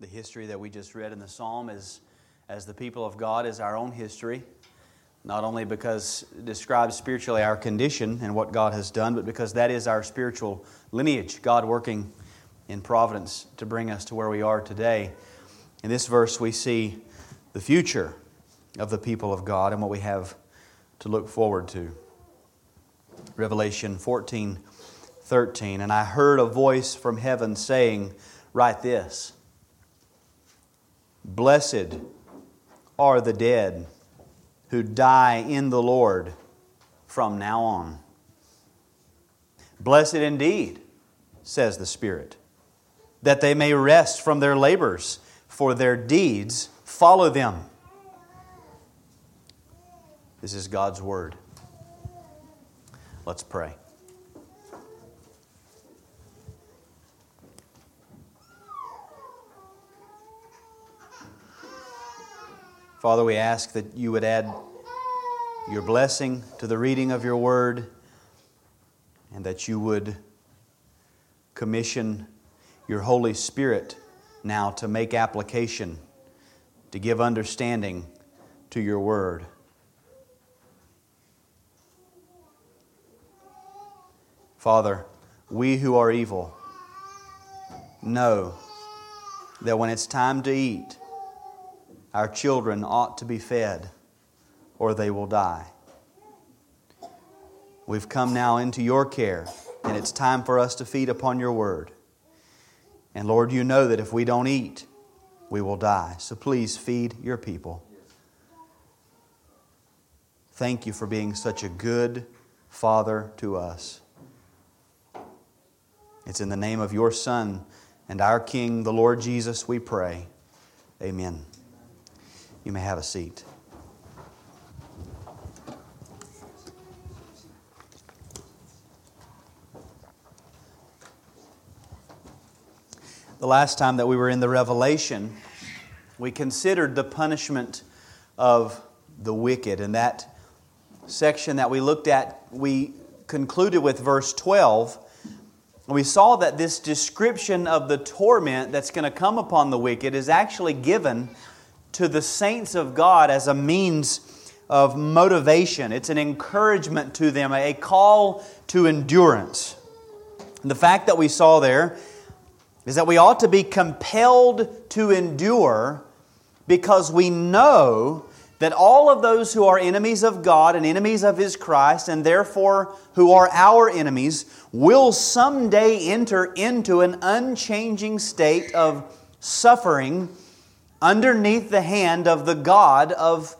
The history that we just read in the psalm is, as the people of God, is our own history. Not only because it describes spiritually our condition and what God has done, but because that is our spiritual lineage, God working in providence to bring us to where we are today. In this verse, we see the future of the people of God and what we have to look forward to. Revelation 14 13. And I heard a voice from heaven saying, Write this Blessed are the dead who die in the Lord from now on. Blessed indeed, says the Spirit, that they may rest from their labors, for their deeds follow them. This is God's Word. Let's pray. Father, we ask that you would add your blessing to the reading of your word and that you would commission your Holy Spirit now to make application, to give understanding to your word. Father, we who are evil know that when it's time to eat, our children ought to be fed, or they will die. We've come now into your care, and it's time for us to feed upon your word. And Lord, you know that if we don't eat, we will die. So please feed your people. Thank you for being such a good Father to us. It's in the name of your Son and our King, the Lord Jesus, we pray. Amen. You may have a seat. The last time that we were in the Revelation, we considered the punishment of the wicked. And that section that we looked at, we concluded with verse 12. We saw that this description of the torment that's going to come upon the wicked is actually given to the saints of God as a means of motivation. It's an encouragement to them, a call to endurance. The fact that we saw there is that we ought to be compelled to endure because we know that all of those who are enemies of God and enemies of His Christ, and therefore who are our enemies, will someday enter into an unchanging state of suffering underneath the hand of the God of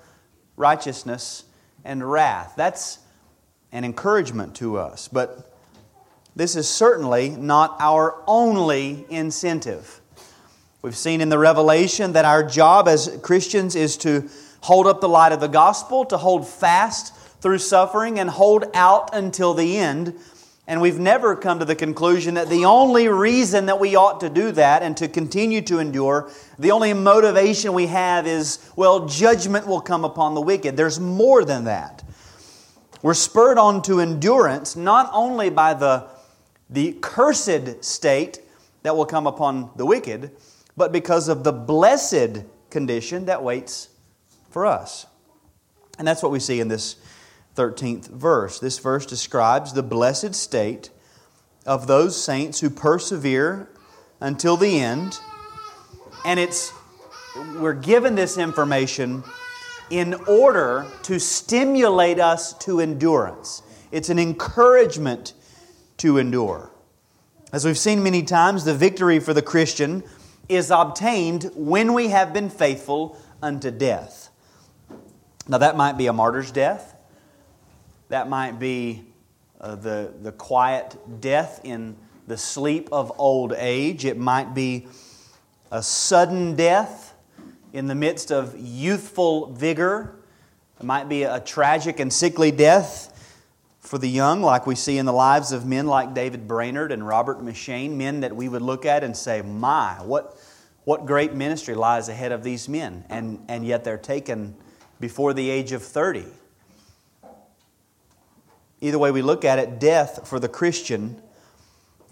righteousness and wrath. That's an encouragement to us. But this is certainly not our only incentive. We've seen in the Revelation that our job as Christians is to hold up the light of the gospel, to hold fast through suffering, and hold out until the end and we've never come to the conclusion that the only reason that we ought to do that and to continue to endure, the only motivation we have is, well, judgment will come upon the wicked. There's more than that. We're spurred on to endurance not only by the, the cursed state that will come upon the wicked, but because of the blessed condition that waits for us. And that's what we see in this 13th verse. This verse describes the blessed state of those saints who persevere until the end. And it's we're given this information in order to stimulate us to endurance. It's an encouragement to endure. As we've seen many times, the victory for the Christian is obtained when we have been faithful unto death. Now, that might be a martyr's death. That might be uh, the, the quiet death in the sleep of old age. It might be a sudden death in the midst of youthful vigor. It might be a tragic and sickly death for the young, like we see in the lives of men like David Brainerd and Robert M'Cheyne, men that we would look at and say, My, what, what great ministry lies ahead of these men. And, and yet they're taken before the age of 30. Either way we look at it, death for the Christian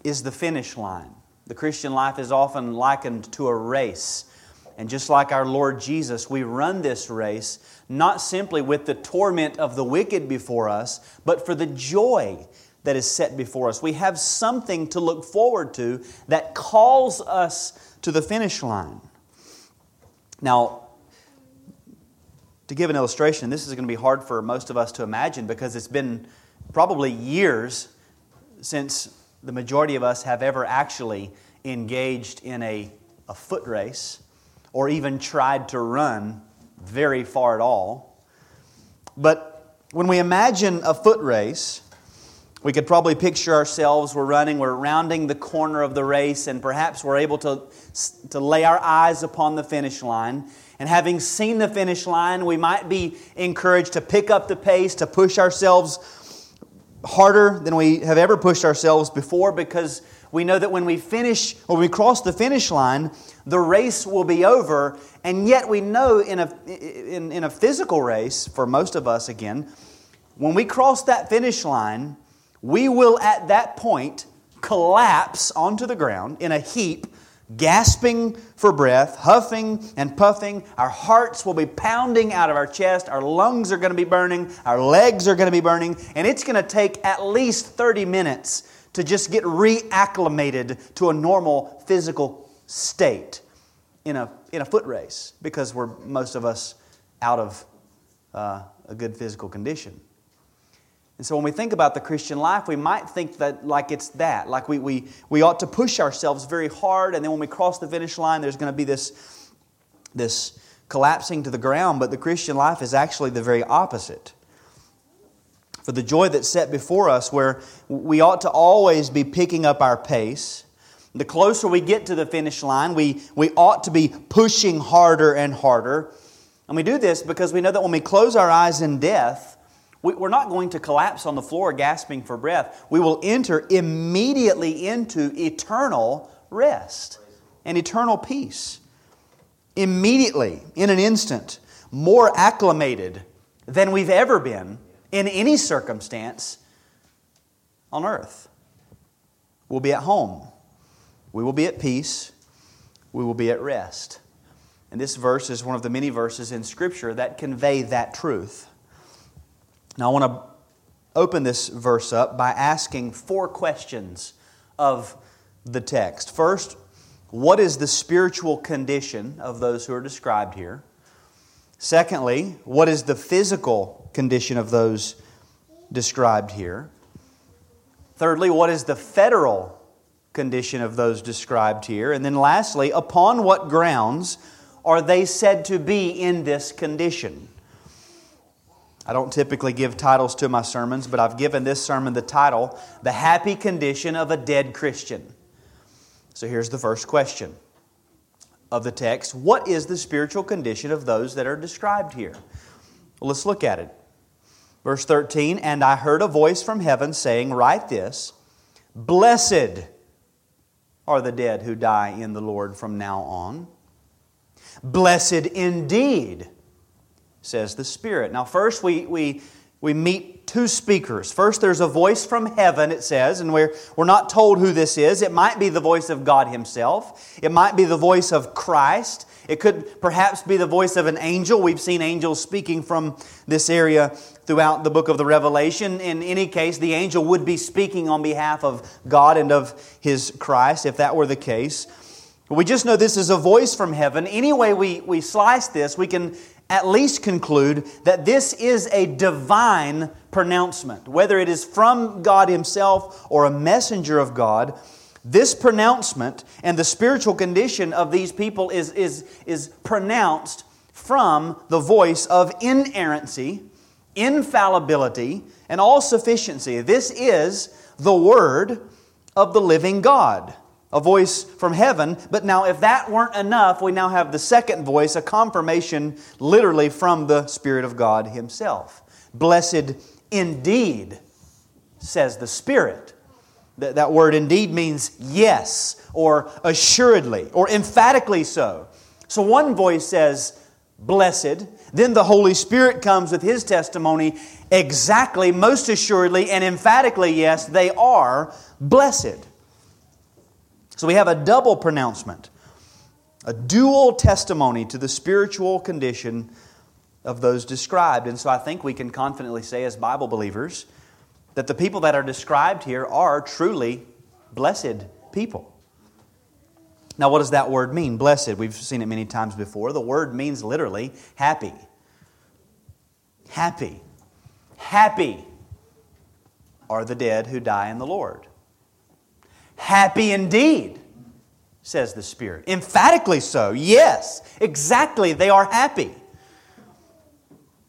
is the finish line. The Christian life is often likened to a race. And just like our Lord Jesus, we run this race not simply with the torment of the wicked before us, but for the joy that is set before us. We have something to look forward to that calls us to the finish line. Now, to give an illustration, this is going to be hard for most of us to imagine because it's been probably years since the majority of us have ever actually engaged in a, a foot race or even tried to run very far at all. But when we imagine a foot race, we could probably picture ourselves, we're running, we're rounding the corner of the race, and perhaps we're able to, to lay our eyes upon the finish line. And having seen the finish line, we might be encouraged to pick up the pace, to push ourselves harder than we have ever pushed ourselves before because we know that when we finish or we cross the finish line, the race will be over. And yet we know in a, in, in a physical race, for most of us again, when we cross that finish line, we will at that point collapse onto the ground in a heap gasping for breath, huffing and puffing. Our hearts will be pounding out of our chest. Our lungs are going to be burning. Our legs are going to be burning. And it's going to take at least 30 minutes to just get reacclimated to a normal physical state in a, in a foot race because we're most of us out of uh, a good physical condition. And so when we think about the Christian life, we might think that like it's that. Like we, we, we ought to push ourselves very hard, and then when we cross the finish line, there's going to be this, this collapsing to the ground. But the Christian life is actually the very opposite. For the joy that's set before us, where we ought to always be picking up our pace. The closer we get to the finish line, we, we ought to be pushing harder and harder. And we do this because we know that when we close our eyes in death, we're not going to collapse on the floor gasping for breath. We will enter immediately into eternal rest and eternal peace. Immediately, in an instant, more acclimated than we've ever been in any circumstance on earth. We'll be at home. We will be at peace. We will be at rest. And this verse is one of the many verses in Scripture that convey that truth. Now, I want to open this verse up by asking four questions of the text. First, what is the spiritual condition of those who are described here? Secondly, what is the physical condition of those described here? Thirdly, what is the federal condition of those described here? And then lastly, upon what grounds are they said to be in this condition? I don't typically give titles to my sermons, but I've given this sermon the title, The Happy Condition of a Dead Christian. So here's the first question of the text What is the spiritual condition of those that are described here? Well, let's look at it. Verse 13 And I heard a voice from heaven saying, Write this Blessed are the dead who die in the Lord from now on. Blessed indeed says the Spirit. Now, first we, we, we meet two speakers. First, there's a voice from heaven, it says, and we're, we're not told who this is. It might be the voice of God Himself, it might be the voice of Christ. It could perhaps be the voice of an angel. We've seen angels speaking from this area throughout the book of the Revelation. In any case, the angel would be speaking on behalf of God and of his Christ, if that were the case. We just know this is a voice from heaven. Any way we, we slice this, we can at least conclude that this is a divine pronouncement. Whether it is from God Himself or a messenger of God, this pronouncement and the spiritual condition of these people is, is, is pronounced from the voice of inerrancy, infallibility, and all sufficiency. This is the Word of the living God a voice from heaven. But now, if that weren't enough, we now have the second voice, a confirmation literally from the Spirit of God Himself. Blessed indeed, says the Spirit. That, that word indeed means yes, or assuredly, or emphatically so. So one voice says, Blessed. Then the Holy Spirit comes with His testimony, exactly, most assuredly, and emphatically, yes, they are blessed. So we have a double pronouncement, a dual testimony to the spiritual condition of those described. And so I think we can confidently say, as Bible believers, that the people that are described here are truly blessed people. Now, what does that word mean? Blessed. We've seen it many times before. The word means literally happy. Happy. Happy are the dead who die in the Lord. Happy indeed, says the Spirit. Emphatically so. Yes, exactly. They are happy.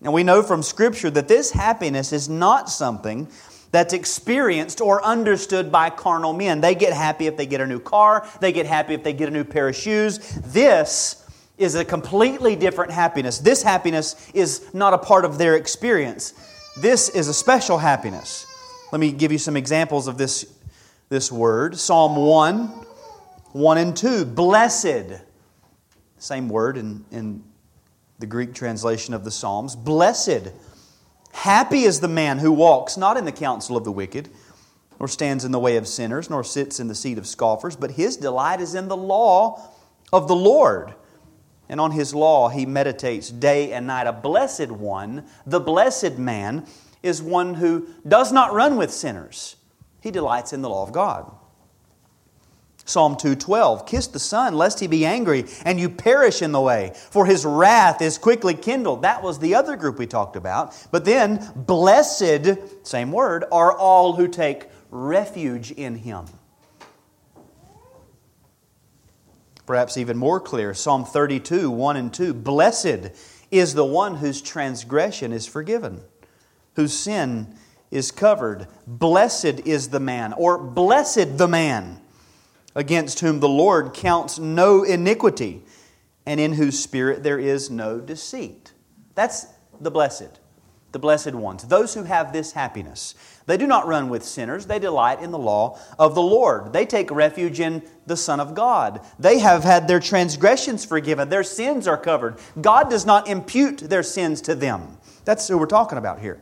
And we know from Scripture that this happiness is not something that's experienced or understood by carnal men. They get happy if they get a new car, they get happy if they get a new pair of shoes. This is a completely different happiness. This happiness is not a part of their experience. This is a special happiness. Let me give you some examples of this, this word Psalm 1, 1 and 2. Blessed, same word in, in the Greek translation of the Psalms. Blessed, happy is the man who walks not in the counsel of the wicked, nor stands in the way of sinners, nor sits in the seat of scoffers, but his delight is in the law of the Lord. And on his law he meditates day and night. A blessed one, the blessed man, is one who does not run with sinners. He delights in the law of God. Psalm 2:12 Kiss the Son lest he be angry and you perish in the way for his wrath is quickly kindled. That was the other group we talked about. But then blessed same word are all who take refuge in him. Perhaps even more clear Psalm 32 1 and 2 Blessed is the one whose transgression is forgiven whose sin is covered blessed is the man or blessed the man against whom the Lord counts no iniquity, and in whose spirit there is no deceit. That's the blessed, the blessed ones, those who have this happiness. They do not run with sinners, they delight in the law of the Lord. They take refuge in the Son of God. They have had their transgressions forgiven, their sins are covered. God does not impute their sins to them. That's who we're talking about here.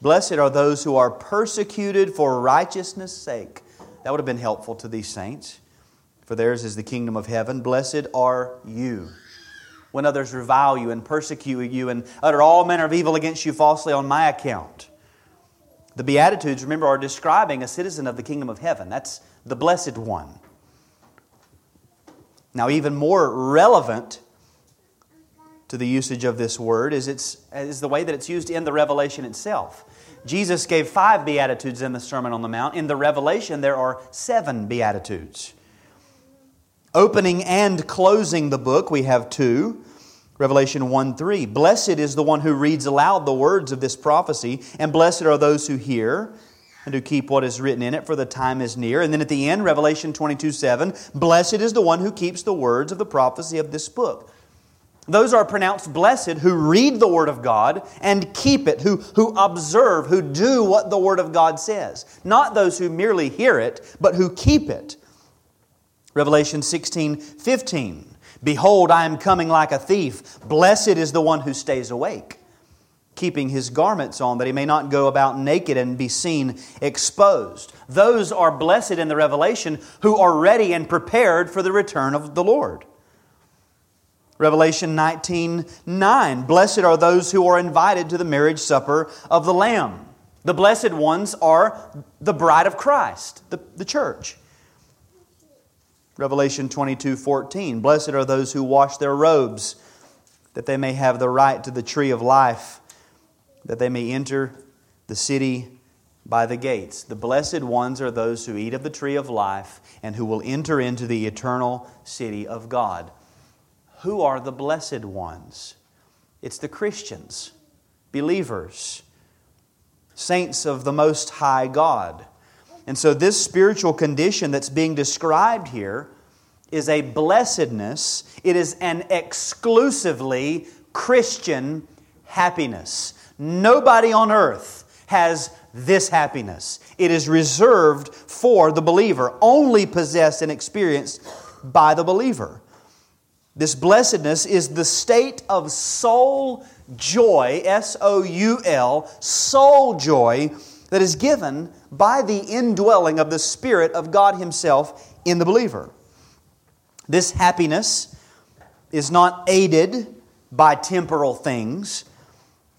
Blessed are those who are persecuted for righteousness' sake. That would have been helpful to these saints for theirs is the kingdom of heaven. Blessed are you. When others revile you and persecute you and utter all manner of evil against you falsely on my account. The Beatitudes, remember, are describing a citizen of the kingdom of heaven. That's the blessed one. Now, even more relevant to the usage of this word is, it's, is the way that it's used in the revelation itself. Jesus gave five Beatitudes in the Sermon on the Mount. In the Revelation, there are seven Beatitudes. Opening and closing the book, we have two. Revelation 1 3. Blessed is the one who reads aloud the words of this prophecy, and blessed are those who hear and who keep what is written in it, for the time is near. And then at the end, Revelation 22 7. Blessed is the one who keeps the words of the prophecy of this book. Those are pronounced blessed who read the Word of God and keep it, who, who observe, who do what the Word of God says. Not those who merely hear it, but who keep it. Revelation 16, 15. Behold, I am coming like a thief. Blessed is the one who stays awake, keeping his garments on, that he may not go about naked and be seen exposed. Those are blessed in the Revelation who are ready and prepared for the return of the Lord. Revelation 19, 9. Blessed are those who are invited to the marriage supper of the Lamb. The blessed ones are the bride of Christ, the, the church. Revelation 22 14. Blessed are those who wash their robes, that they may have the right to the tree of life, that they may enter the city by the gates. The blessed ones are those who eat of the tree of life and who will enter into the eternal city of God. Who are the blessed ones? It's the Christians, believers, saints of the Most High God. And so, this spiritual condition that's being described here is a blessedness, it is an exclusively Christian happiness. Nobody on earth has this happiness. It is reserved for the believer, only possessed and experienced by the believer. This blessedness is the state of soul joy, S O U L, soul joy that is given by the indwelling of the Spirit of God Himself in the believer. This happiness is not aided by temporal things.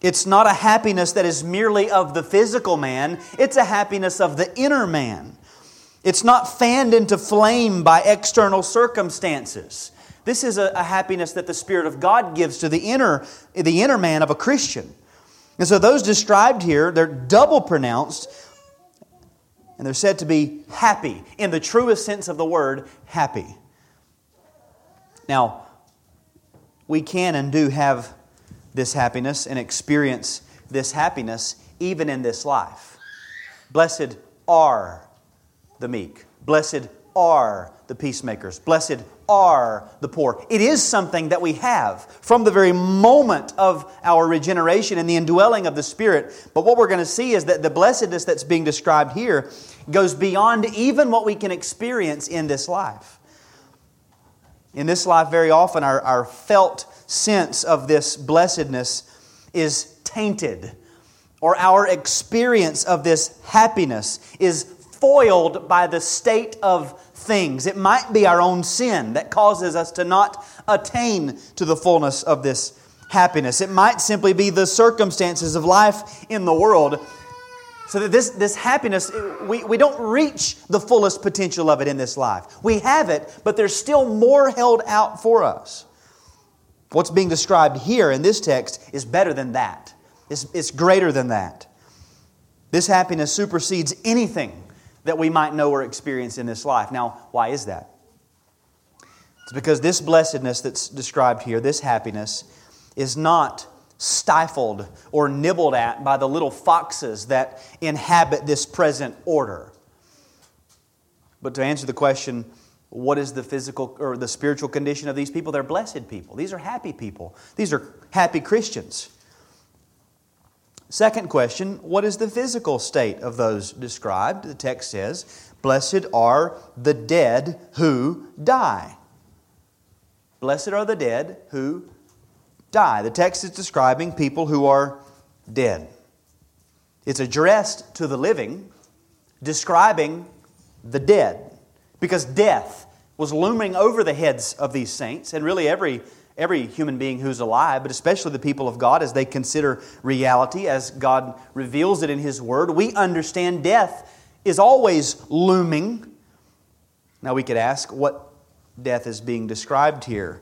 It's not a happiness that is merely of the physical man, it's a happiness of the inner man. It's not fanned into flame by external circumstances. This is a, a, happiness that the Spirit of God gives to the inner, the inner man of a Christian. And so those described here, they're double pronounced, and they're said to be happy, in the truest sense of the word, happy. Now, we can and do have this happiness and experience this happiness even in this life. Blessed are the meek. Blessed are the peacemakers. Blessed are the poor. It is something that we have from the very moment of our regeneration and the indwelling of the Spirit. But what we're going to see is that the blessedness that's being described here goes beyond even what we can experience in this life. In this life, very often, our, our felt sense of this blessedness is tainted, or our experience of this happiness is foiled by the state of things. It might be our own sin that causes us to not attain to the fullness of this happiness. It might simply be the circumstances of life in the world so that this, this happiness, we, we don't reach the fullest potential of it in this life. We have it, but there's still more held out for us. What's being described here in this text is better than that, it's, it's greater than that. This happiness supersedes anything that we might know or experience in this life. Now, why is that? It's because this blessedness that's described here, this happiness, is not stifled or nibbled at by the little foxes that inhabit this present order. But to answer the question, what is the physical or the spiritual condition of these people? They're blessed people. These are happy people. These are happy Christians. Second question What is the physical state of those described? The text says, Blessed are the dead who die. Blessed are the dead who die. The text is describing people who are dead. It's addressed to the living, describing the dead, because death was looming over the heads of these saints and really every, every human being who's alive, but especially the people of God as they consider reality, as God reveals it in His Word. We understand death is always looming. Now we could ask what death is being described here.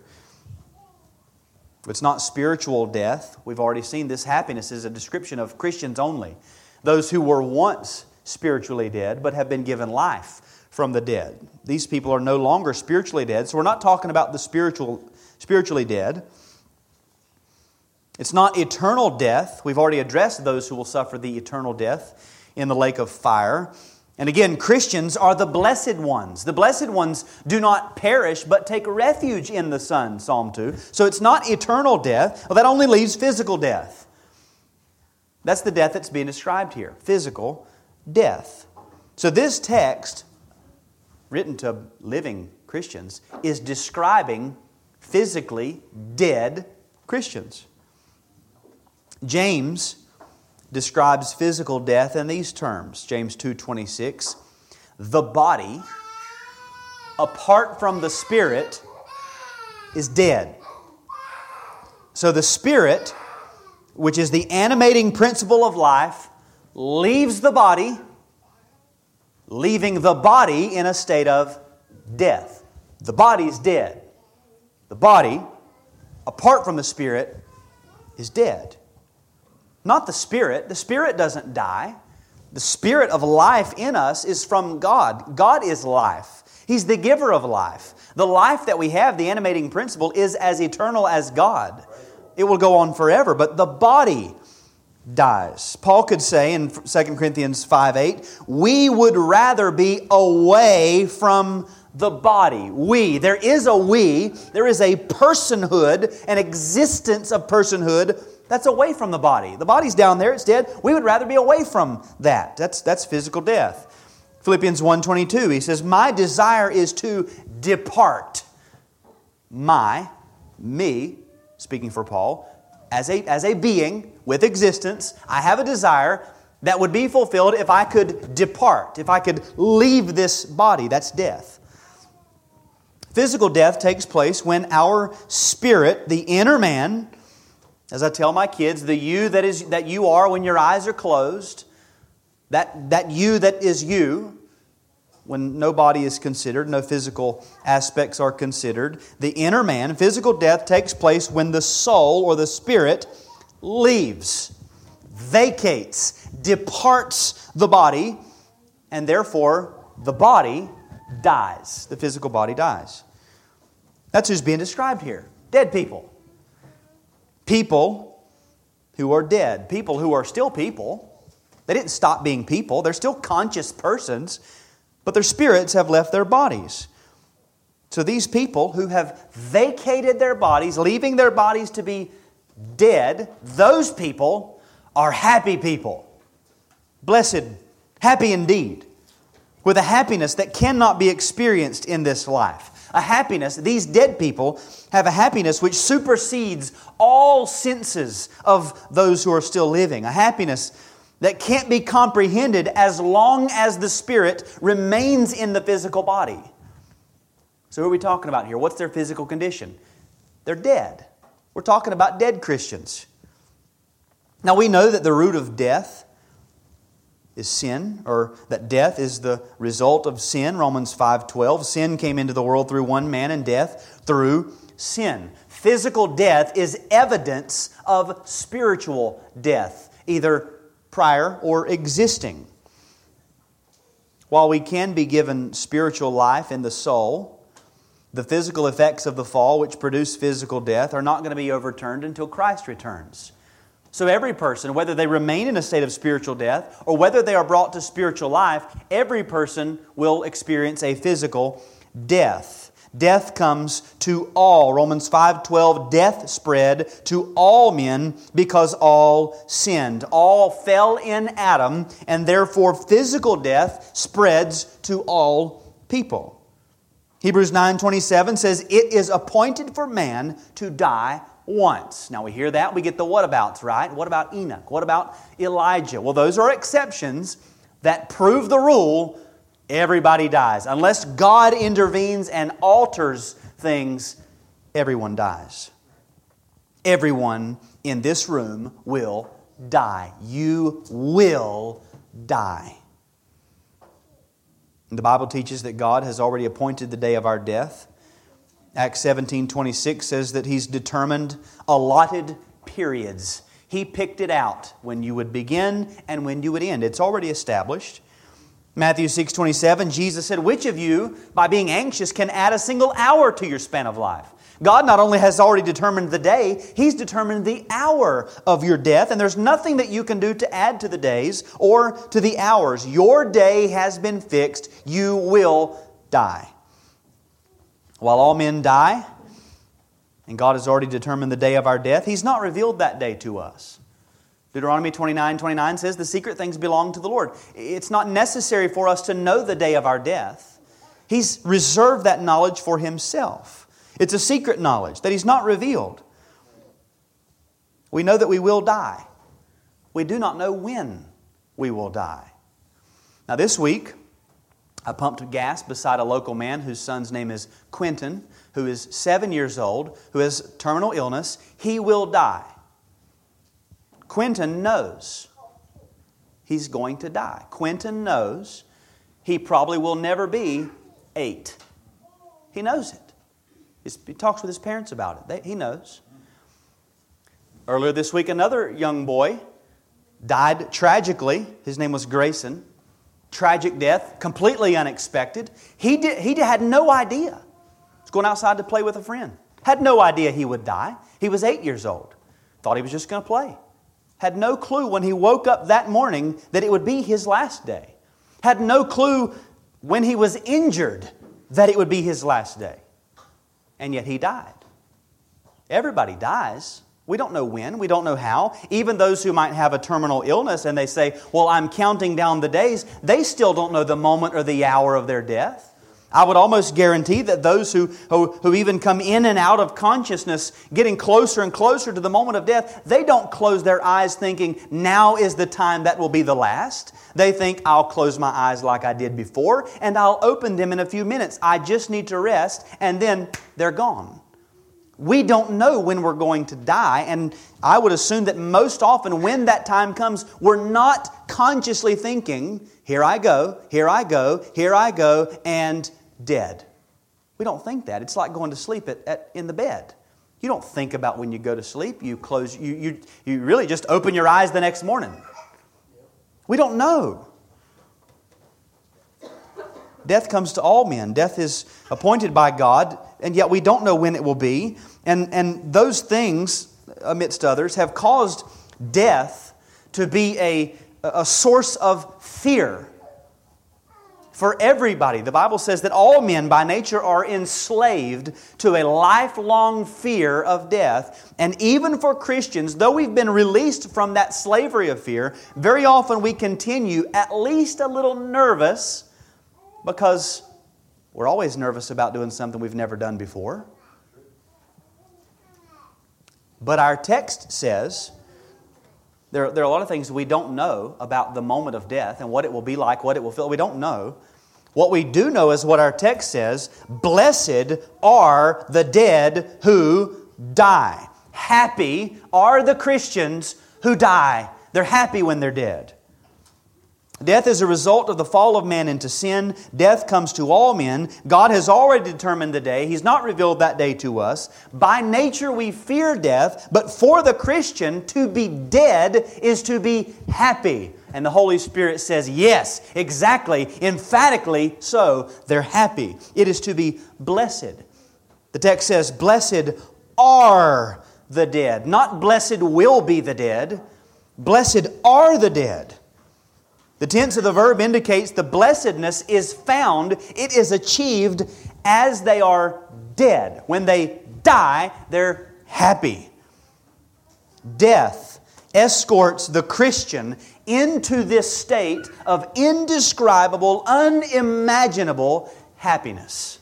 It's not spiritual death. We've already seen this happiness is a description of Christians only. Those who were once spiritually dead but have been given life from the dead. These people are no longer spiritually dead. So we're not talking about the spiritual spiritually dead. It's not eternal death. We've already addressed those who will suffer the eternal death in the lake of fire. And again, Christians are the blessed ones. The blessed ones do not perish, but take refuge in the Son, Psalm 2. So it's not eternal death. Well, that only leaves physical death. That's the death that's being described here physical death. So this text, written to living Christians, is describing physically dead Christians. James describes physical death in these terms James 2:26 the body apart from the spirit is dead. So the spirit which is the animating principle of life leaves the body leaving the body in a state of death. The body's dead the body apart from the spirit is dead not the Spirit. The Spirit doesn't die. The Spirit of life in us is from God. God is life. He's the giver of life. The life that we have, the animating principle, is as eternal as God. It will go on forever, but the body dies. Paul could say in 2 Corinthians 5 8, we would rather be away from the body. We. There is a we. There is a personhood, an existence of personhood that's away from the body. The body's down there, it's dead. We would rather be away from that. That's, that's physical death. Philippians 1.22, he says, My desire is to depart. My, me, speaking for Paul, as a, as a being with existence, I have a desire that would be fulfilled if I could depart, if I could leave this body. That's death. Physical death takes place when our spirit, the inner man, as I tell my kids, the you that, is, that you are when your eyes are closed, that, that you that is you, when no body is considered, no physical aspects are considered, the inner man, physical death takes place when the soul or the spirit leaves, vacates, departs the body, and therefore the body dies. The physical body dies. That's who's being described here dead people. People who are dead, people who are still people. They didn't stop being people, they're still conscious persons, but their spirits have left their bodies. So these people who have vacated their bodies, leaving their bodies to be dead, those people are happy people. Blessed, happy indeed, with a happiness that cannot be experienced in this life a happiness, these dead people have a happiness which supersedes all senses of those who are still living. A happiness that can't be comprehended as long as the spirit remains in the physical body. So, who are we talking about here? What's their physical condition? They're dead. We're talking about dead Christians. Now, we know that the root of death is sin or that death is the result of sin romans 5.12 sin came into the world through one man and death through sin. Physical death is evidence of spiritual death either prior or existing. While we can be given spiritual life in the soul the physical effects of the fall which produce physical death are not going to be overturned until christ returns so, every person, whether they remain in a state of spiritual death or whether they are brought to spiritual life, every person will experience a physical death. Death comes to all. Romans 5:12 death spread to all men because all sinned. All fell in Adam and therefore physical death spreads to all people. Hebrews 9:27 says it is appointed for man to die once. Now we hear that, we get the whatabouts, right? What about Enoch? What about Elijah? Well, those are exceptions that prove the rule everybody dies. Unless God intervenes and alters things, everyone dies. Everyone in this room will die. You will die. The Bible teaches that God has already appointed the day of our death. Acts 17 26 says that he's determined allotted periods. He picked it out when you would begin and when you would end. It's already established. Matthew 6 27, Jesus said, Which of you, by being anxious, can add a single hour to your span of life? God not only has already determined the day, He's determined the hour of your death, and there's nothing that you can do to add to the days or to the hours. Your day has been fixed. You will die. While all men die, and God has already determined the day of our death, He's not revealed that day to us. Deuteronomy 29 29 says, The secret things belong to the Lord. It's not necessary for us to know the day of our death. He's reserved that knowledge for Himself. It's a secret knowledge that He's not revealed. We know that we will die. We do not know when we will die. Now, this week, I pumped gas beside a local man whose son's name is Quentin, who is seven years old, who has terminal illness. He will die. Quentin knows he's going to die. Quentin knows he probably will never be eight. He knows it. He talks with his parents about it. he knows. Earlier this week, another young boy died tragically. His name was Grayson tragic death, completely unexpected. He, did, he had no idea. He was going outside to play with a friend. Had no idea he would die. He was eight years old. Thought he was just going to play. Had no clue when he woke up that morning that it would be his last day. Had no clue when he was injured that it would be his last day. And yet he died. Everybody dies. We don't know when, we don't know how. Even those who might have a terminal illness and they say, Well, I'm counting down the days, they still don't know the moment or the hour of their death. I would almost guarantee that those who, who, who, even come in and out of consciousness, getting closer and closer to the moment of death, they don't close their eyes thinking, now is the time that will be the last. They think, I'll close my eyes like I did before, and I'll open them in a few minutes. I just need to rest, and then they're gone. We don't know when we're going to die, and I would assume that most often when that time comes, we're not consciously thinking, here I go, here I go, here I go, and dead. We don't think that. It's like going to sleep at, at, in the bed. You don't think about when you go to sleep. You close, you, you, you really just open your eyes the next morning. We don't know. Death comes to all men. Death is appointed by God, and yet we don't know when it will be. And, and those things, amidst others, have caused death to be a, a source of fear for everybody. The Bible says that all men by nature are enslaved to a lifelong fear of death. And even for Christians, though we've been released from that slavery of fear, very often we continue at least a little nervous because we're always nervous about doing something we've never done before. But our text says there, there are a lot of things we don't know about the moment of death and what it will be like, what it will feel. We don't know. What we do know is what our text says Blessed are the dead who die. Happy are the Christians who die. They're happy when they're dead. Death is a result of the fall of man into sin. Death comes to all men. God has already determined the day. He's not revealed that day to us. By nature, we fear death, but for the Christian, to be dead is to be happy. And the Holy Spirit says, yes, exactly, emphatically so. They're happy. It is to be blessed. The text says, Blessed are the dead. Not blessed will be the dead. Blessed are the dead. The tense of the verb indicates the blessedness is found, it is achieved as they are dead. When they die, they're happy. Death escorts the Christian into this state of indescribable, unimaginable happiness.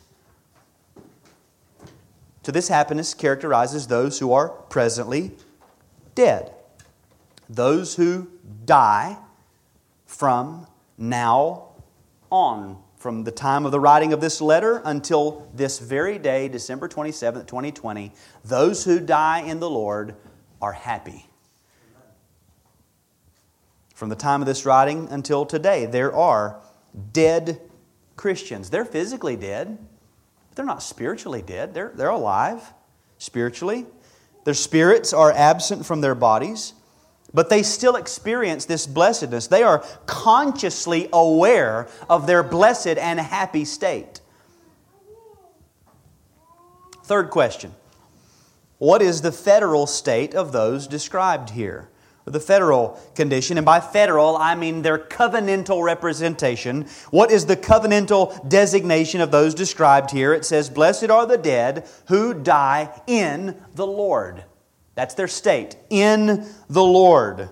To this happiness characterizes those who are presently dead. Those who die from now on, from the time of the writing of this letter until this very day, December 27th, 2020, those who die in the Lord are happy. From the time of this writing until today, there are dead Christians. They're physically dead, but they're not spiritually dead. They're, they're alive spiritually. Their spirits are absent from their bodies but they still experience this blessedness. They are consciously aware of their blessed and happy state. Third question What is the federal state of those described here? The federal condition, and by federal I mean their covenantal representation. What is the covenantal designation of those described here? It says, Blessed are the dead who die in the Lord. That's their state, in the Lord.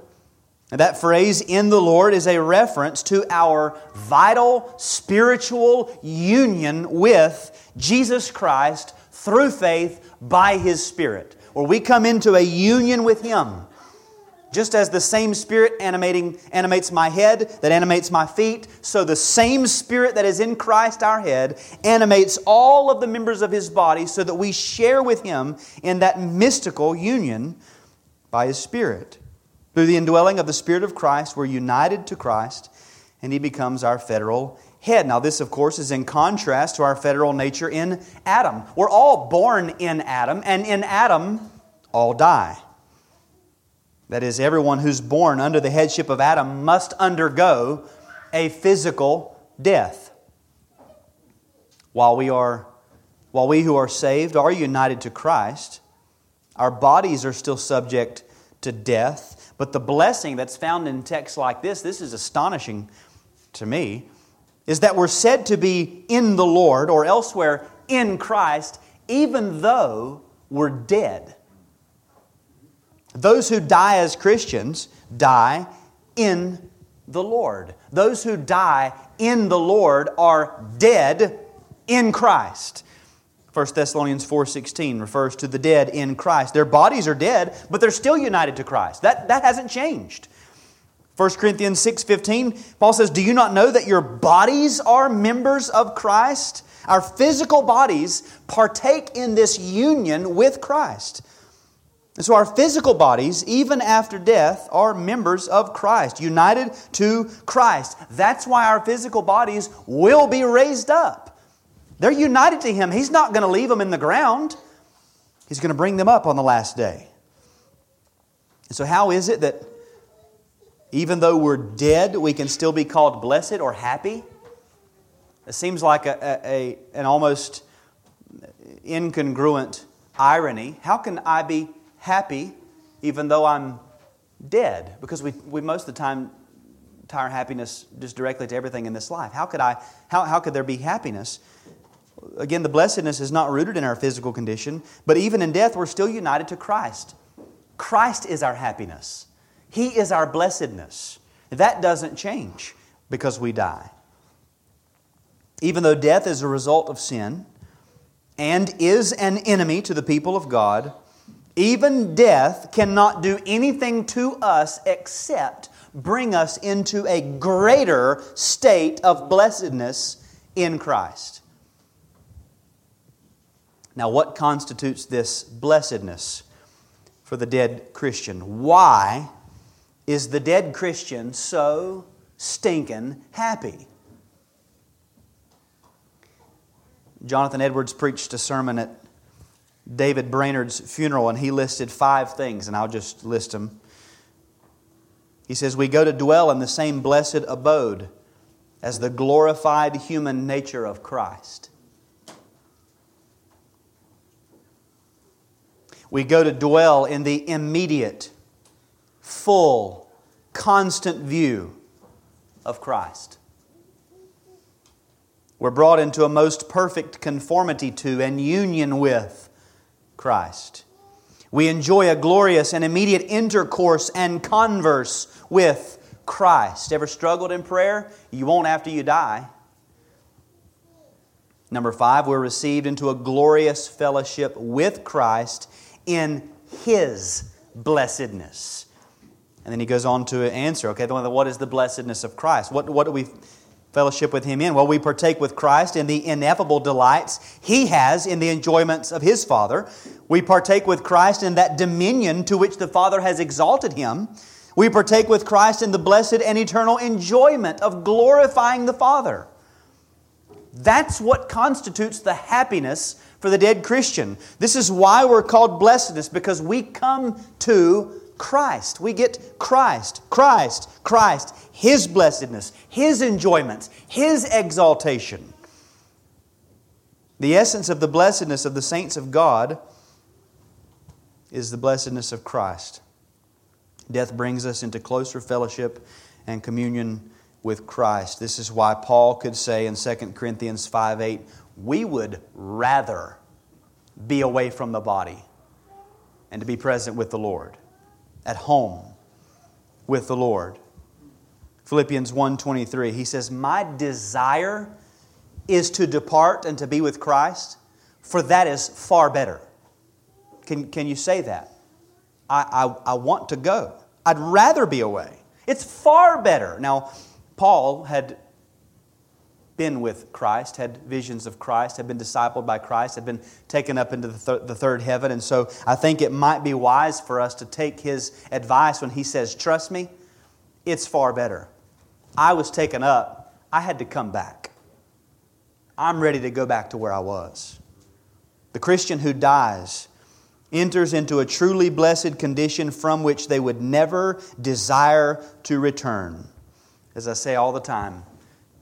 And that phrase, in the Lord, is a reference to our vital spiritual union with Jesus Christ through faith by His Spirit, where we come into a union with Him. Just as the same Spirit animating, animates my head, that animates my feet, so the same Spirit that is in Christ our head animates all of the members of His body so that we share with Him in that mystical union by His Spirit. Through the indwelling of the Spirit of Christ, we're united to Christ, and He becomes our federal head. Now, this, of course, is in contrast to our federal nature in Adam. We're all born in Adam, and in Adam, all die. That is, everyone who's born under the headship of Adam must undergo a physical death. While we, are, while we who are saved are united to Christ, our bodies are still subject to death. But the blessing that's found in texts like this, this is astonishing to me. is that we're said to be in the Lord or elsewhere in Christ, even though we're dead. Those who die as Christians die in the Lord. Those who die in the Lord are dead in Christ. 1 Thessalonians 4:16 refers to the dead in Christ. Their bodies are dead, but they're still united to Christ. That, that hasn't changed. 1 Corinthians 6:15, Paul says, "Do you not know that your bodies are members of Christ? Our physical bodies partake in this union with Christ." And so our physical bodies, even after death, are members of Christ, united to Christ. That's why our physical bodies will be raised up. They're united to Him. He's not going to leave them in the ground, He's going to bring them up on the last day. And so, how is it that even though we're dead, we can still be called blessed or happy? It seems like a, a, a an almost incongruent irony. How can I be happy even though I'm dead? Because we, we most of the time tie our happiness just directly to everything in this life. How could, I, how, how could there be happiness? Again, the blessedness is not rooted in our physical condition, but even in death, we're still united to Christ. Christ is our happiness, He is our blessedness. That doesn't change because we die. Even though death is a result of sin and is an enemy to the people of God, even death cannot do anything to us except bring us into a greater state of blessedness in Christ. Now, what constitutes this blessedness for the dead Christian? Why is the dead Christian so stinking happy? Jonathan Edwards preached a sermon at David Brainerd's funeral, and he listed five things, and I'll just list them. He says, We go to dwell in the same blessed abode as the glorified human nature of Christ. We go to dwell in the immediate, full, constant view of Christ. We're brought into a most perfect conformity to and union with Christ. We enjoy a glorious and immediate intercourse and converse with Christ. Ever struggled in prayer? You won't after you die. Number five, we're received into a glorious fellowship with Christ in His blessedness. And then he goes on to answer, okay, what is the blessedness of Christ? What, what do we fellowship with Him in? Well, we partake with Christ in the ineffable delights He has in the enjoyments of His Father. We partake with Christ in that dominion to which the Father has exalted Him. We partake with Christ in the blessed and eternal enjoyment of glorifying the Father. That's what constitutes the happiness for the dead Christian. This is why we're called blessedness, because we come to Christ. We get Christ, Christ, Christ, His blessedness, His enjoyments, His exaltation. The essence of the blessedness of the saints of God is the blessedness of Christ. Death brings us into closer fellowship and communion with Christ. This is why Paul could say in 2 Corinthians 5 8, we would rather be away from the body and to be present with the Lord at home with the Lord. Philippians 1:23 he says my desire is to depart and to be with Christ for that is far better. Can, can you say that? I, I, I want to go. I'd rather be away. It's far better. Now, Paul had been with Christ, had visions of Christ, had been discipled by Christ, had been taken up into the, th- the third heaven. And so I think it might be wise for us to take his advice when he says, Trust me, it's far better. I was taken up, I had to come back. I'm ready to go back to where I was. The Christian who dies enters into a truly blessed condition from which they would never desire to return. As I say all the time,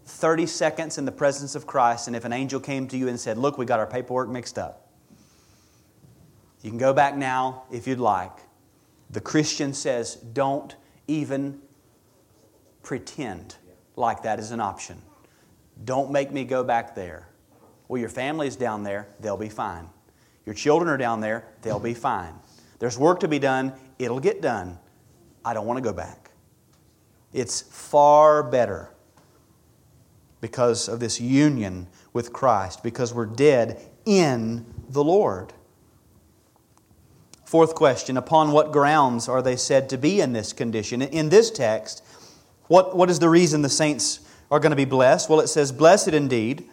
30 seconds in the presence of Christ, and if an angel came to you and said, Look, we got our paperwork mixed up, you can go back now if you'd like. The Christian says, Don't even pretend like that is an option. Don't make me go back there. Well, your family's down there, they'll be fine. Your children are down there, they'll be fine. There's work to be done, it'll get done. I don't want to go back. It's far better because of this union with Christ, because we're dead in the Lord. Fourth question Upon what grounds are they said to be in this condition? In this text, what, what is the reason the saints are going to be blessed? Well, it says, Blessed indeed,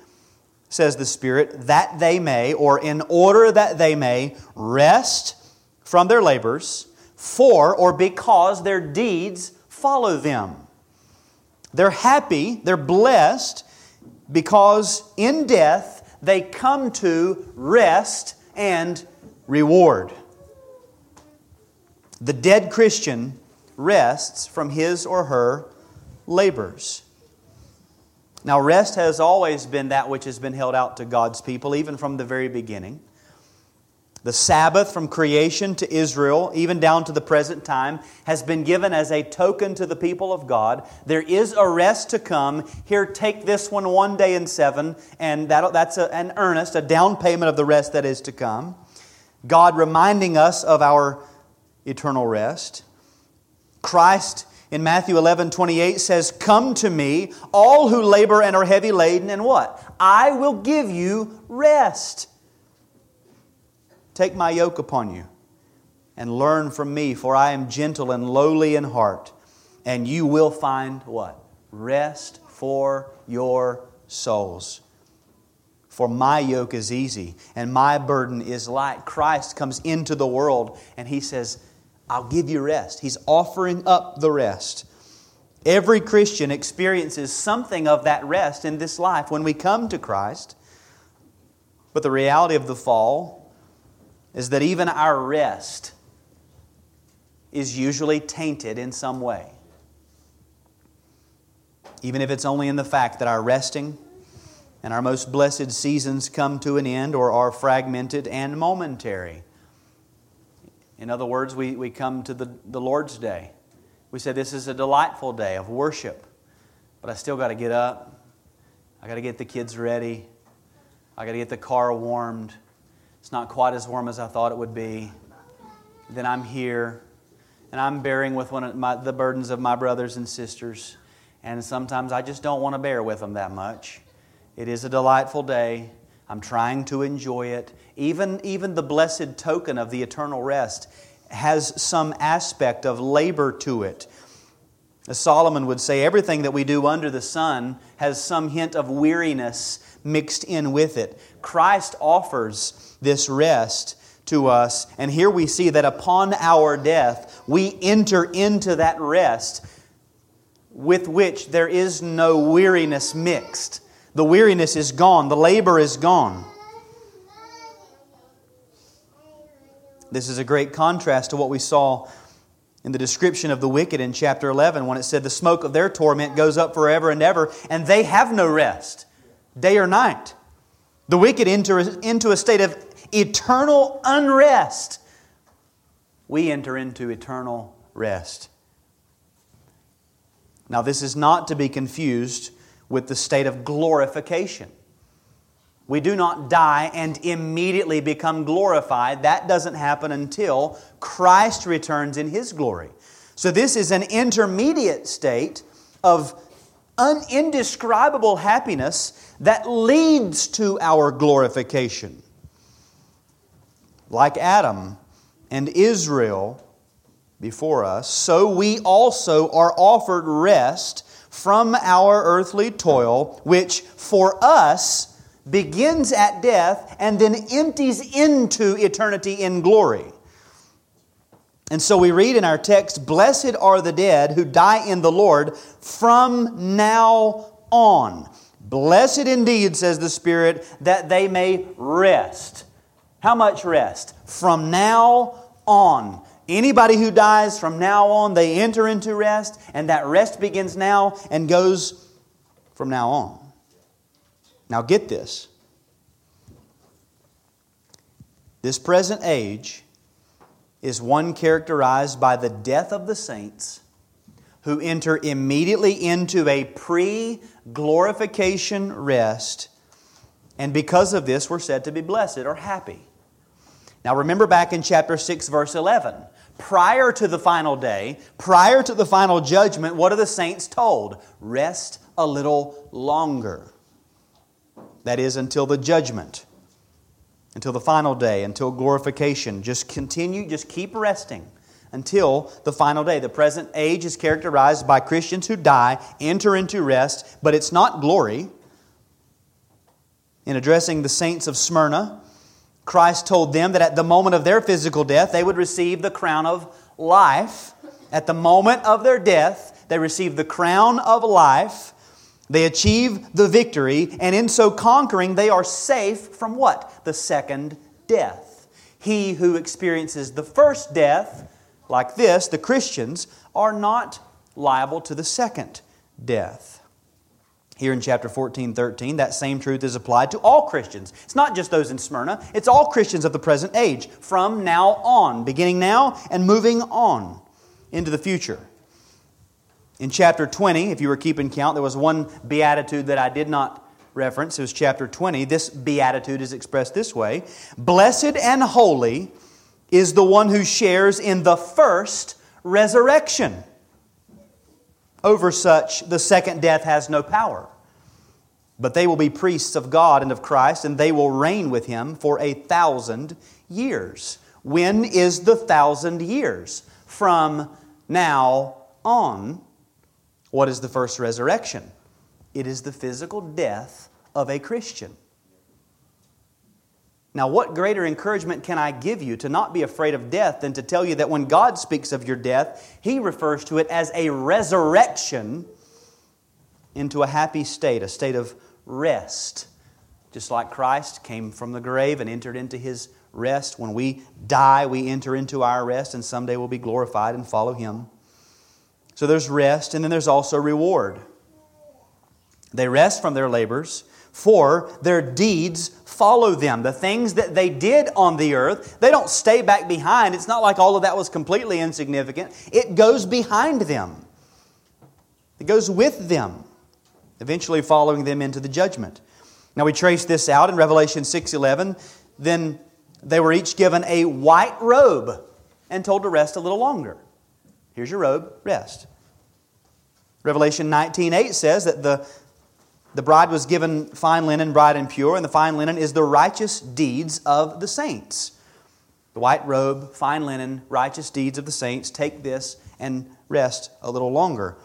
says the Spirit, that they may, or in order that they may, rest from their labors, for or because their deeds follow them. They're happy, they're blessed, because in death they come to rest and reward. The dead Christian rests from his or her labors. Now, rest has always been that which has been held out to God's people, even from the very beginning. The Sabbath from creation to Israel, even down to the present time, has been given as a token to the people of God. There is a rest to come. Here, take this one one day in seven, and that, that's a, an earnest, a down payment of the rest that is to come. God reminding us of our eternal rest. Christ in Matthew 11, 28 says, Come to me, all who labor and are heavy laden, and what? I will give you rest. Take my yoke upon you and learn from me, for I am gentle and lowly in heart, and you will find what? Rest for your souls. For my yoke is easy and my burden is light. Christ comes into the world and he says, I'll give you rest. He's offering up the rest. Every Christian experiences something of that rest in this life when we come to Christ. But the reality of the fall is that even our rest is usually tainted in some way. Even if it's only in the fact that our resting and our most blessed seasons come to an end or are fragmented and momentary. In other words, we, we come to the, the Lord's Day. We say this is a delightful day of worship, but I still got to get up. I got to get the kids ready. I got to get the car warmed. It's not quite as warm as I thought it would be. Then I'm here, and I'm bearing with one of my, the burdens of my brothers and sisters. And sometimes I just don't want to bear with them that much. It is a delightful day. I'm trying to enjoy it. Even, even the blessed token of the eternal rest has some aspect of labor to it. As Solomon would say, everything that we do under the sun has some hint of weariness mixed in with it. Christ offers this rest to us, and here we see that upon our death, we enter into that rest with which there is no weariness mixed. The weariness is gone, the labor is gone. This is a great contrast to what we saw in the description of the wicked in chapter 11 when it said, The smoke of their torment goes up forever and ever, and they have no rest, day or night. The wicked enter into a state of eternal unrest. We enter into eternal rest. Now, this is not to be confused with the state of glorification. We do not die and immediately become glorified. That doesn't happen until Christ returns in His glory. So, this is an intermediate state of indescribable happiness that leads to our glorification. Like Adam and Israel before us, so we also are offered rest from our earthly toil, which for us begins at death and then empties into eternity in glory. And so we read in our text Blessed are the dead who die in the Lord from now on. Blessed indeed, says the Spirit, that they may rest. How much rest? From now on. Anybody who dies from now on, they enter into rest, and that rest begins now and goes from now on. Now, get this. This present age is one characterized by the death of the saints who enter immediately into a pre glorification rest, and because of this, we're said to be blessed or happy. Now, remember back in chapter 6, verse 11. Prior to the final day, prior to the final judgment, what are the saints told? Rest a little longer. That is, until the judgment, until the final day, until glorification. Just continue, just keep resting until the final day. The present age is characterized by Christians who die, enter into rest, but it's not glory. In addressing the saints of Smyrna, Christ told them that at the moment of their physical death, they would receive the crown of life. At the moment of their death, they receive the crown of life. They achieve the victory, and in so conquering, they are safe from what? The second death. He who experiences the first death, like this, the Christians, are not liable to the second death. Here in chapter 14, 13, that same truth is applied to all Christians. It's not just those in Smyrna, it's all Christians of the present age, from now on, beginning now and moving on into the future. In chapter 20, if you were keeping count, there was one beatitude that I did not reference. It was chapter 20. This beatitude is expressed this way Blessed and holy is the one who shares in the first resurrection. Over such, the second death has no power. But they will be priests of God and of Christ, and they will reign with him for a thousand years. When is the thousand years? From now on. What is the first resurrection? It is the physical death of a Christian. Now, what greater encouragement can I give you to not be afraid of death than to tell you that when God speaks of your death, He refers to it as a resurrection into a happy state, a state of rest. Just like Christ came from the grave and entered into His rest. When we die, we enter into our rest, and someday we'll be glorified and follow Him. So there's rest, and then there's also reward. They rest from their labors for their deeds follow them. The things that they did on the earth, they don't stay back behind. It's not like all of that was completely insignificant. It goes behind them, it goes with them, eventually following them into the judgment. Now we trace this out in Revelation 6:11. Then they were each given a white robe and told to rest a little longer. Here's your robe, rest. Revelation 19:8 says that the the bride was given fine linen, bright and pure, and the fine linen is the righteous deeds of the saints. The white robe, fine linen, righteous deeds of the saints. Take this and rest a little longer.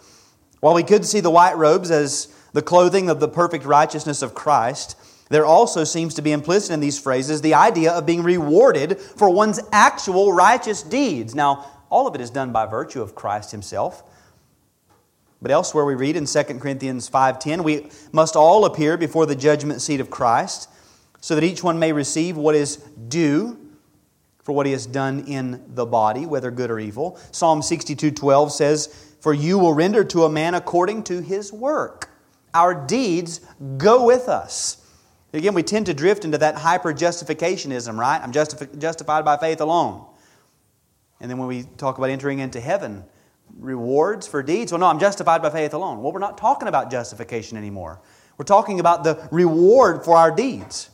While we could see the white robes as the clothing of the perfect righteousness of Christ, there also seems to be implicit in these phrases the idea of being rewarded for one's actual righteous deeds. Now, all of it is done by virtue of Christ Himself. But elsewhere we read in 2 Corinthians 5:10, we must all appear before the judgment seat of Christ, so that each one may receive what is due for what he has done in the body, whether good or evil. Psalm 62:12 says, "For you will render to a man according to his work." Our deeds go with us. Again, we tend to drift into that hyper justificationism, right? I'm justifi- justified by faith alone. And then when we talk about entering into heaven, rewards for deeds? Well, no, I'm justified by faith alone. Well, we're not talking about justification anymore. We're talking about the reward for our deeds.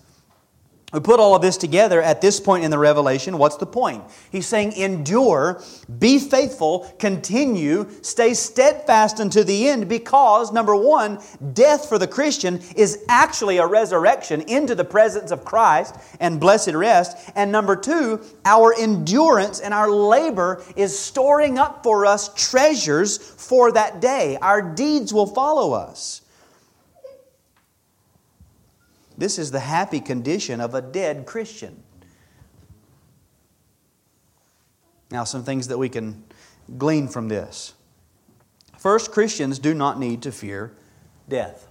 We put all of this together at this point in the revelation. What's the point? He's saying, endure, be faithful, continue, stay steadfast unto the end, because, number one, death for the Christian is actually a resurrection into the presence of Christ and blessed rest. And number two, our endurance and our labor is storing up for us treasures for that day. Our deeds will follow us. This is the happy condition of a dead Christian. Now, some things that we can glean from this. First, Christians do not need to fear death.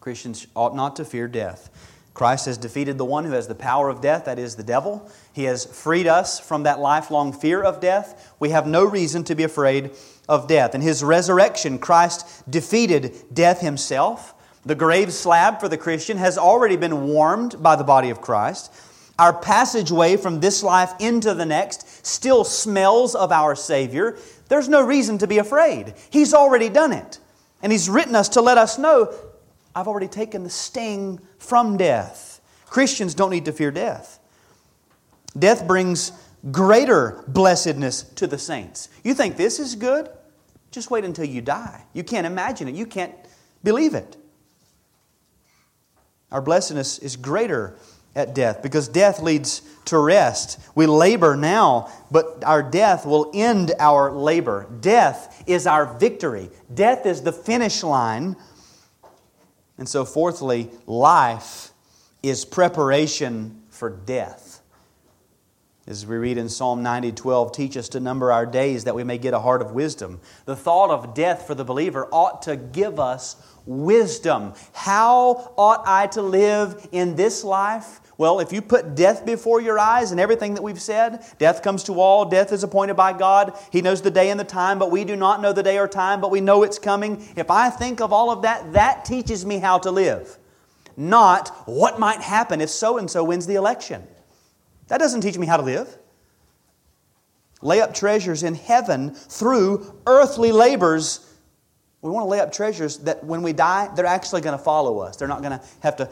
Christians ought not to fear death. Christ has defeated the one who has the power of death, that is the devil. He has freed us from that lifelong fear of death. We have no reason to be afraid of death. In his resurrection, Christ defeated death himself. The grave slab for the Christian has already been warmed by the body of Christ. Our passageway from this life into the next still smells of our Savior. There's no reason to be afraid. He's already done it. And He's written us to let us know I've already taken the sting from death. Christians don't need to fear death. Death brings greater blessedness to the saints. You think this is good? Just wait until you die. You can't imagine it. You can't believe it. Our blessedness is greater at death because death leads to rest. We labor now, but our death will end our labor. Death is our victory, death is the finish line. And so, fourthly, life is preparation for death. As we read in Psalm 90 12, teach us to number our days that we may get a heart of wisdom. The thought of death for the believer ought to give us wisdom. How ought I to live in this life? Well, if you put death before your eyes and everything that we've said, death comes to all, death is appointed by God. He knows the day and the time, but we do not know the day or time, but we know it's coming. If I think of all of that, that teaches me how to live, not what might happen if so and so wins the election. That doesn't teach me how to live. Lay up treasures in heaven through earthly labors we want to lay up treasures that when we die, they're actually going to follow us. They're not going to have to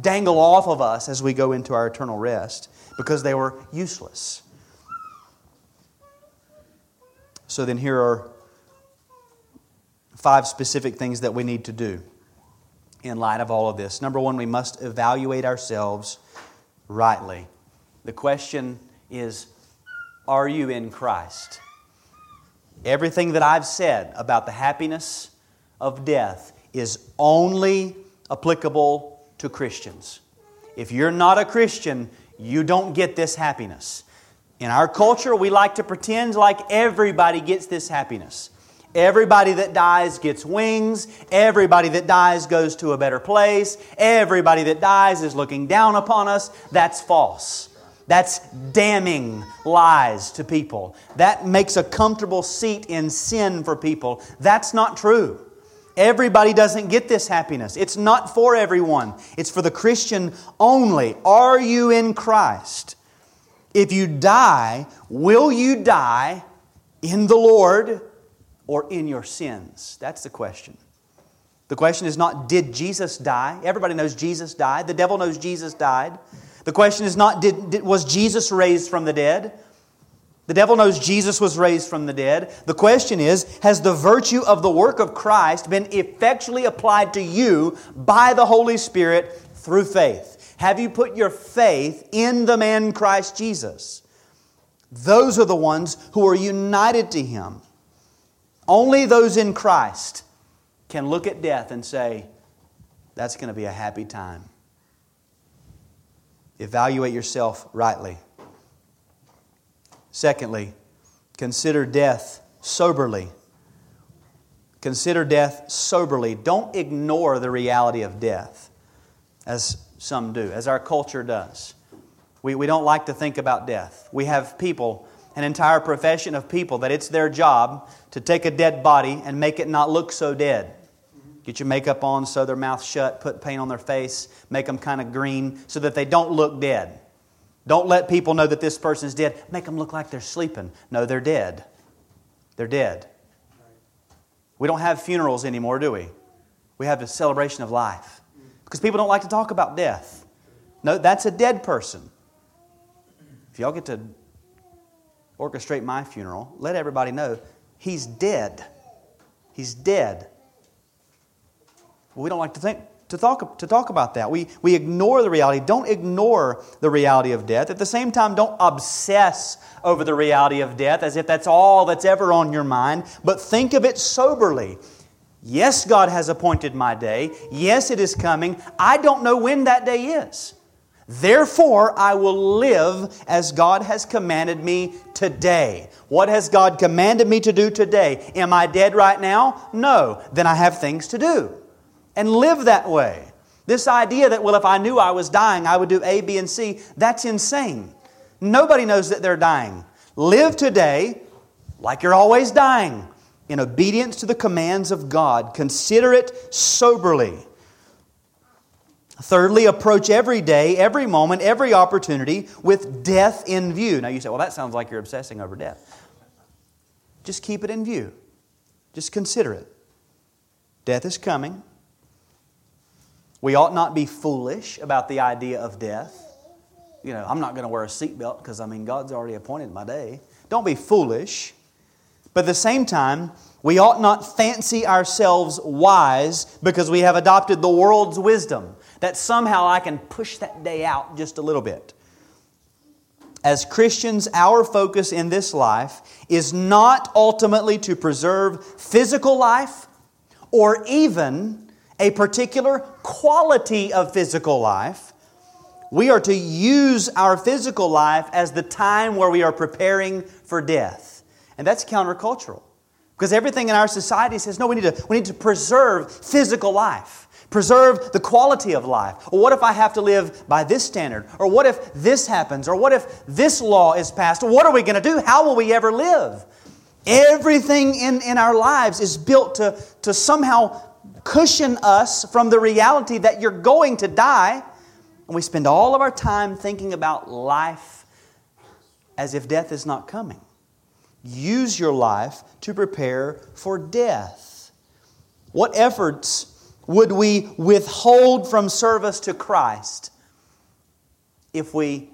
dangle off of us as we go into our eternal rest because they were useless. So then, here are five specific things that we need to do in light of all of this. Number one, we must evaluate ourselves rightly. The question is Are you in Christ? Everything that I've said about the happiness of death is only applicable to Christians. If you're not a Christian, you don't get this happiness. In our culture, we like to pretend like everybody gets this happiness. Everybody that dies gets wings. Everybody that dies goes to a better place. Everybody that dies is looking down upon us. That's false. That's damning lies to people. That makes a comfortable seat in sin for people. That's not true. Everybody doesn't get this happiness. It's not for everyone, it's for the Christian only. Are you in Christ? If you die, will you die in the Lord or in your sins? That's the question. The question is not, did Jesus die? Everybody knows Jesus died. The devil knows Jesus died. The question is not, did, did, was Jesus raised from the dead? The devil knows Jesus was raised from the dead. The question is, has the virtue of the work of Christ been effectually applied to you by the Holy Spirit through faith? Have you put your faith in the man Christ Jesus? Those are the ones who are united to Him. Only those in Christ can look at death and say, that's going to be a happy time. Evaluate yourself rightly. Secondly, consider death soberly. Consider death soberly. Don't ignore the reality of death, as some do, as our culture does. We, we don't like to think about death. We have people, an entire profession of people, that it's their job to take a dead body and make it not look so dead. Get your makeup on, sew their mouth shut, put paint on their face, make them kind of green so that they don't look dead. Don't let people know that this person's dead. Make them look like they're sleeping. No, they're dead. They're dead. We don't have funerals anymore, do we? We have a celebration of life. Because people don't like to talk about death. No, that's a dead person. If y'all get to orchestrate my funeral, let everybody know he's dead. He's dead. We don't like to think to talk, to talk about that. We, we ignore the reality. Don't ignore the reality of death. At the same time, don't obsess over the reality of death as if that's all that's ever on your mind, but think of it soberly. Yes, God has appointed my day. Yes, it is coming. I don't know when that day is. Therefore, I will live as God has commanded me today. What has God commanded me to do today? Am I dead right now? No. Then I have things to do and live that way. This idea that, well, if I knew I was dying, I would do A, B, and C, that's insane. Nobody knows that they're dying. Live today like you're always dying in obedience to the commands of God. Consider it soberly. Thirdly, approach every day, every moment, every opportunity with death in view. Now you say, well, that sounds like you're obsessing over death. just keep it in view. Just consider it. Death is coming. We ought not be foolish about the idea of death. You know, I'm not going to wear a seatbelt because, I mean, God's already appointed my day. Don't be foolish. But at the same time, we ought not fancy ourselves wise because we have adopted the world's wisdom, that somehow I can push that day out just a little bit. As Christians, our focus in this life is not ultimately to preserve physical life or even a particular quality of physical life. We are to use our physical life as the time where we are preparing for death. And that's countercultural. Because everything in our society says, no, we need to, we need to preserve physical life. Preserve the quality of life. Or what if I have to live by this standard? Or what if this happens? Or what if this law is passed? What are we going to do? How will we ever live? Everything in, in our lives is built to, to somehow cushion us from the reality that you're going to die. And we spend all of our time thinking about life as if death is not coming. Use your life to prepare for death. What efforts would we withhold from service to Christ if we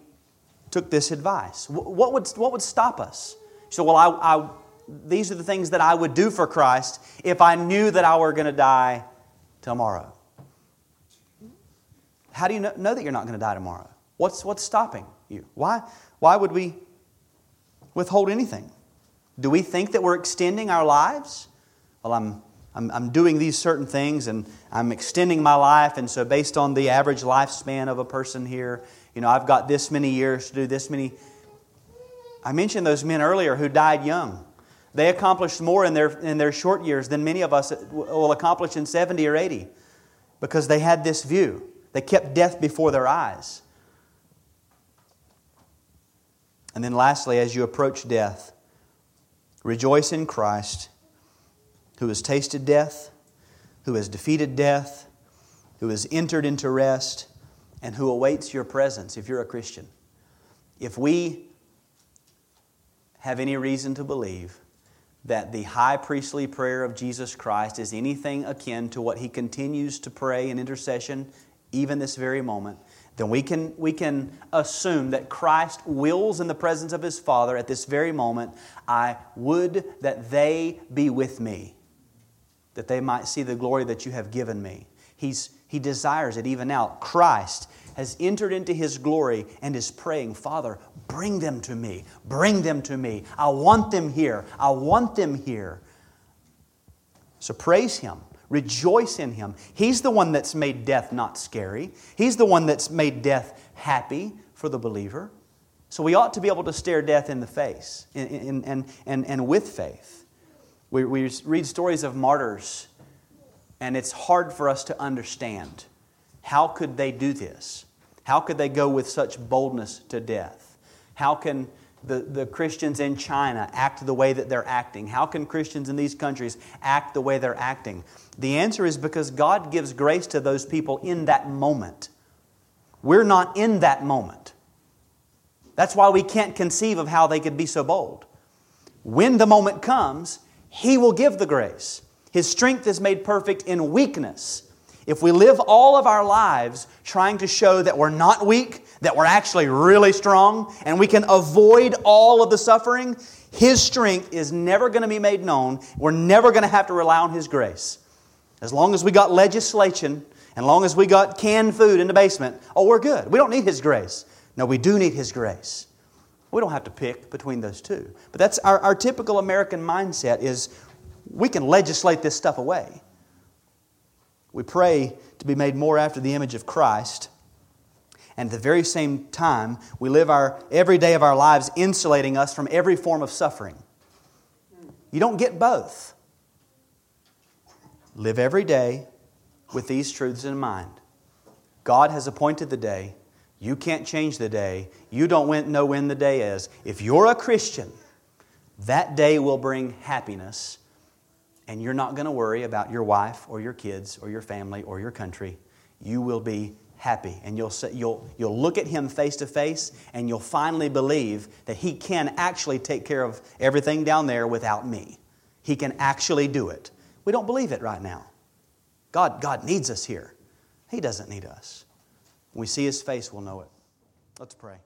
took this advice? What would, what would stop us? So, well, I, I, these are the things that I would do for Christ if I knew that I were going to die tomorrow. How do you know, know that you're not going to die tomorrow? What's, what's stopping you? Why, why would we withhold anything? Do we think that we're extending our lives? Well, I'm, I'm, I'm doing these certain things and I'm extending my life, and so based on the average lifespan of a person here, you know, I've got this many years to do this many. I mentioned those men earlier who died young. They accomplished more in their, in their short years than many of us will accomplish in 70 or 80 because they had this view. They kept death before their eyes. And then, lastly, as you approach death, Rejoice in Christ, who has tasted death, who has defeated death, who has entered into rest, and who awaits your presence if you're a Christian. If we have any reason to believe that the high priestly prayer of Jesus Christ is anything akin to what he continues to pray in intercession even this very moment, then we can, we can assume that Christ wills in the presence of his Father at this very moment, I would that they be with me, that they might see the glory that you have given me. He's, he desires it even now. Christ has entered into his glory and is praying, Father, bring them to me. Bring them to me. I want them here. I want them here. So praise him. Rejoice in him. He's the one that's made death not scary. He's the one that's made death happy for the believer. So we ought to be able to stare death in the face and, and, and, and with faith. We, we read stories of martyrs, and it's hard for us to understand. How could they do this? How could they go with such boldness to death? How can the, the Christians in China act the way that they're acting? How can Christians in these countries act the way they're acting? The answer is because God gives grace to those people in that moment. We're not in that moment. That's why we can't conceive of how they could be so bold. When the moment comes, He will give the grace. His strength is made perfect in weakness. If we live all of our lives trying to show that we're not weak, that we're actually really strong, and we can avoid all of the suffering, His strength is never going to be made known. We're never going to have to rely on His grace. As long as we got legislation, and long as we got canned food in the basement, oh, we're good. We don't need His grace. No, we do need His grace. We don't have to pick between those two. But that's our, our typical American mindset is we can legislate this stuff away. We pray to be made more after the image of Christ. And at the very same time, we live our every day of our lives insulating us from every form of suffering. You don't get both. Live every day with these truths in mind. God has appointed the day. You can't change the day. You don't know when the day is. If you're a Christian, that day will bring happiness and you're not going to worry about your wife or your kids or your family or your country. You will be happy. And you'll, you'll, you'll look at Him face to face and you'll finally believe that He can actually take care of everything down there without me. He can actually do it. We don't believe it right now. God, God needs us here. He doesn't need us. When we see His face, we'll know it. Let's pray.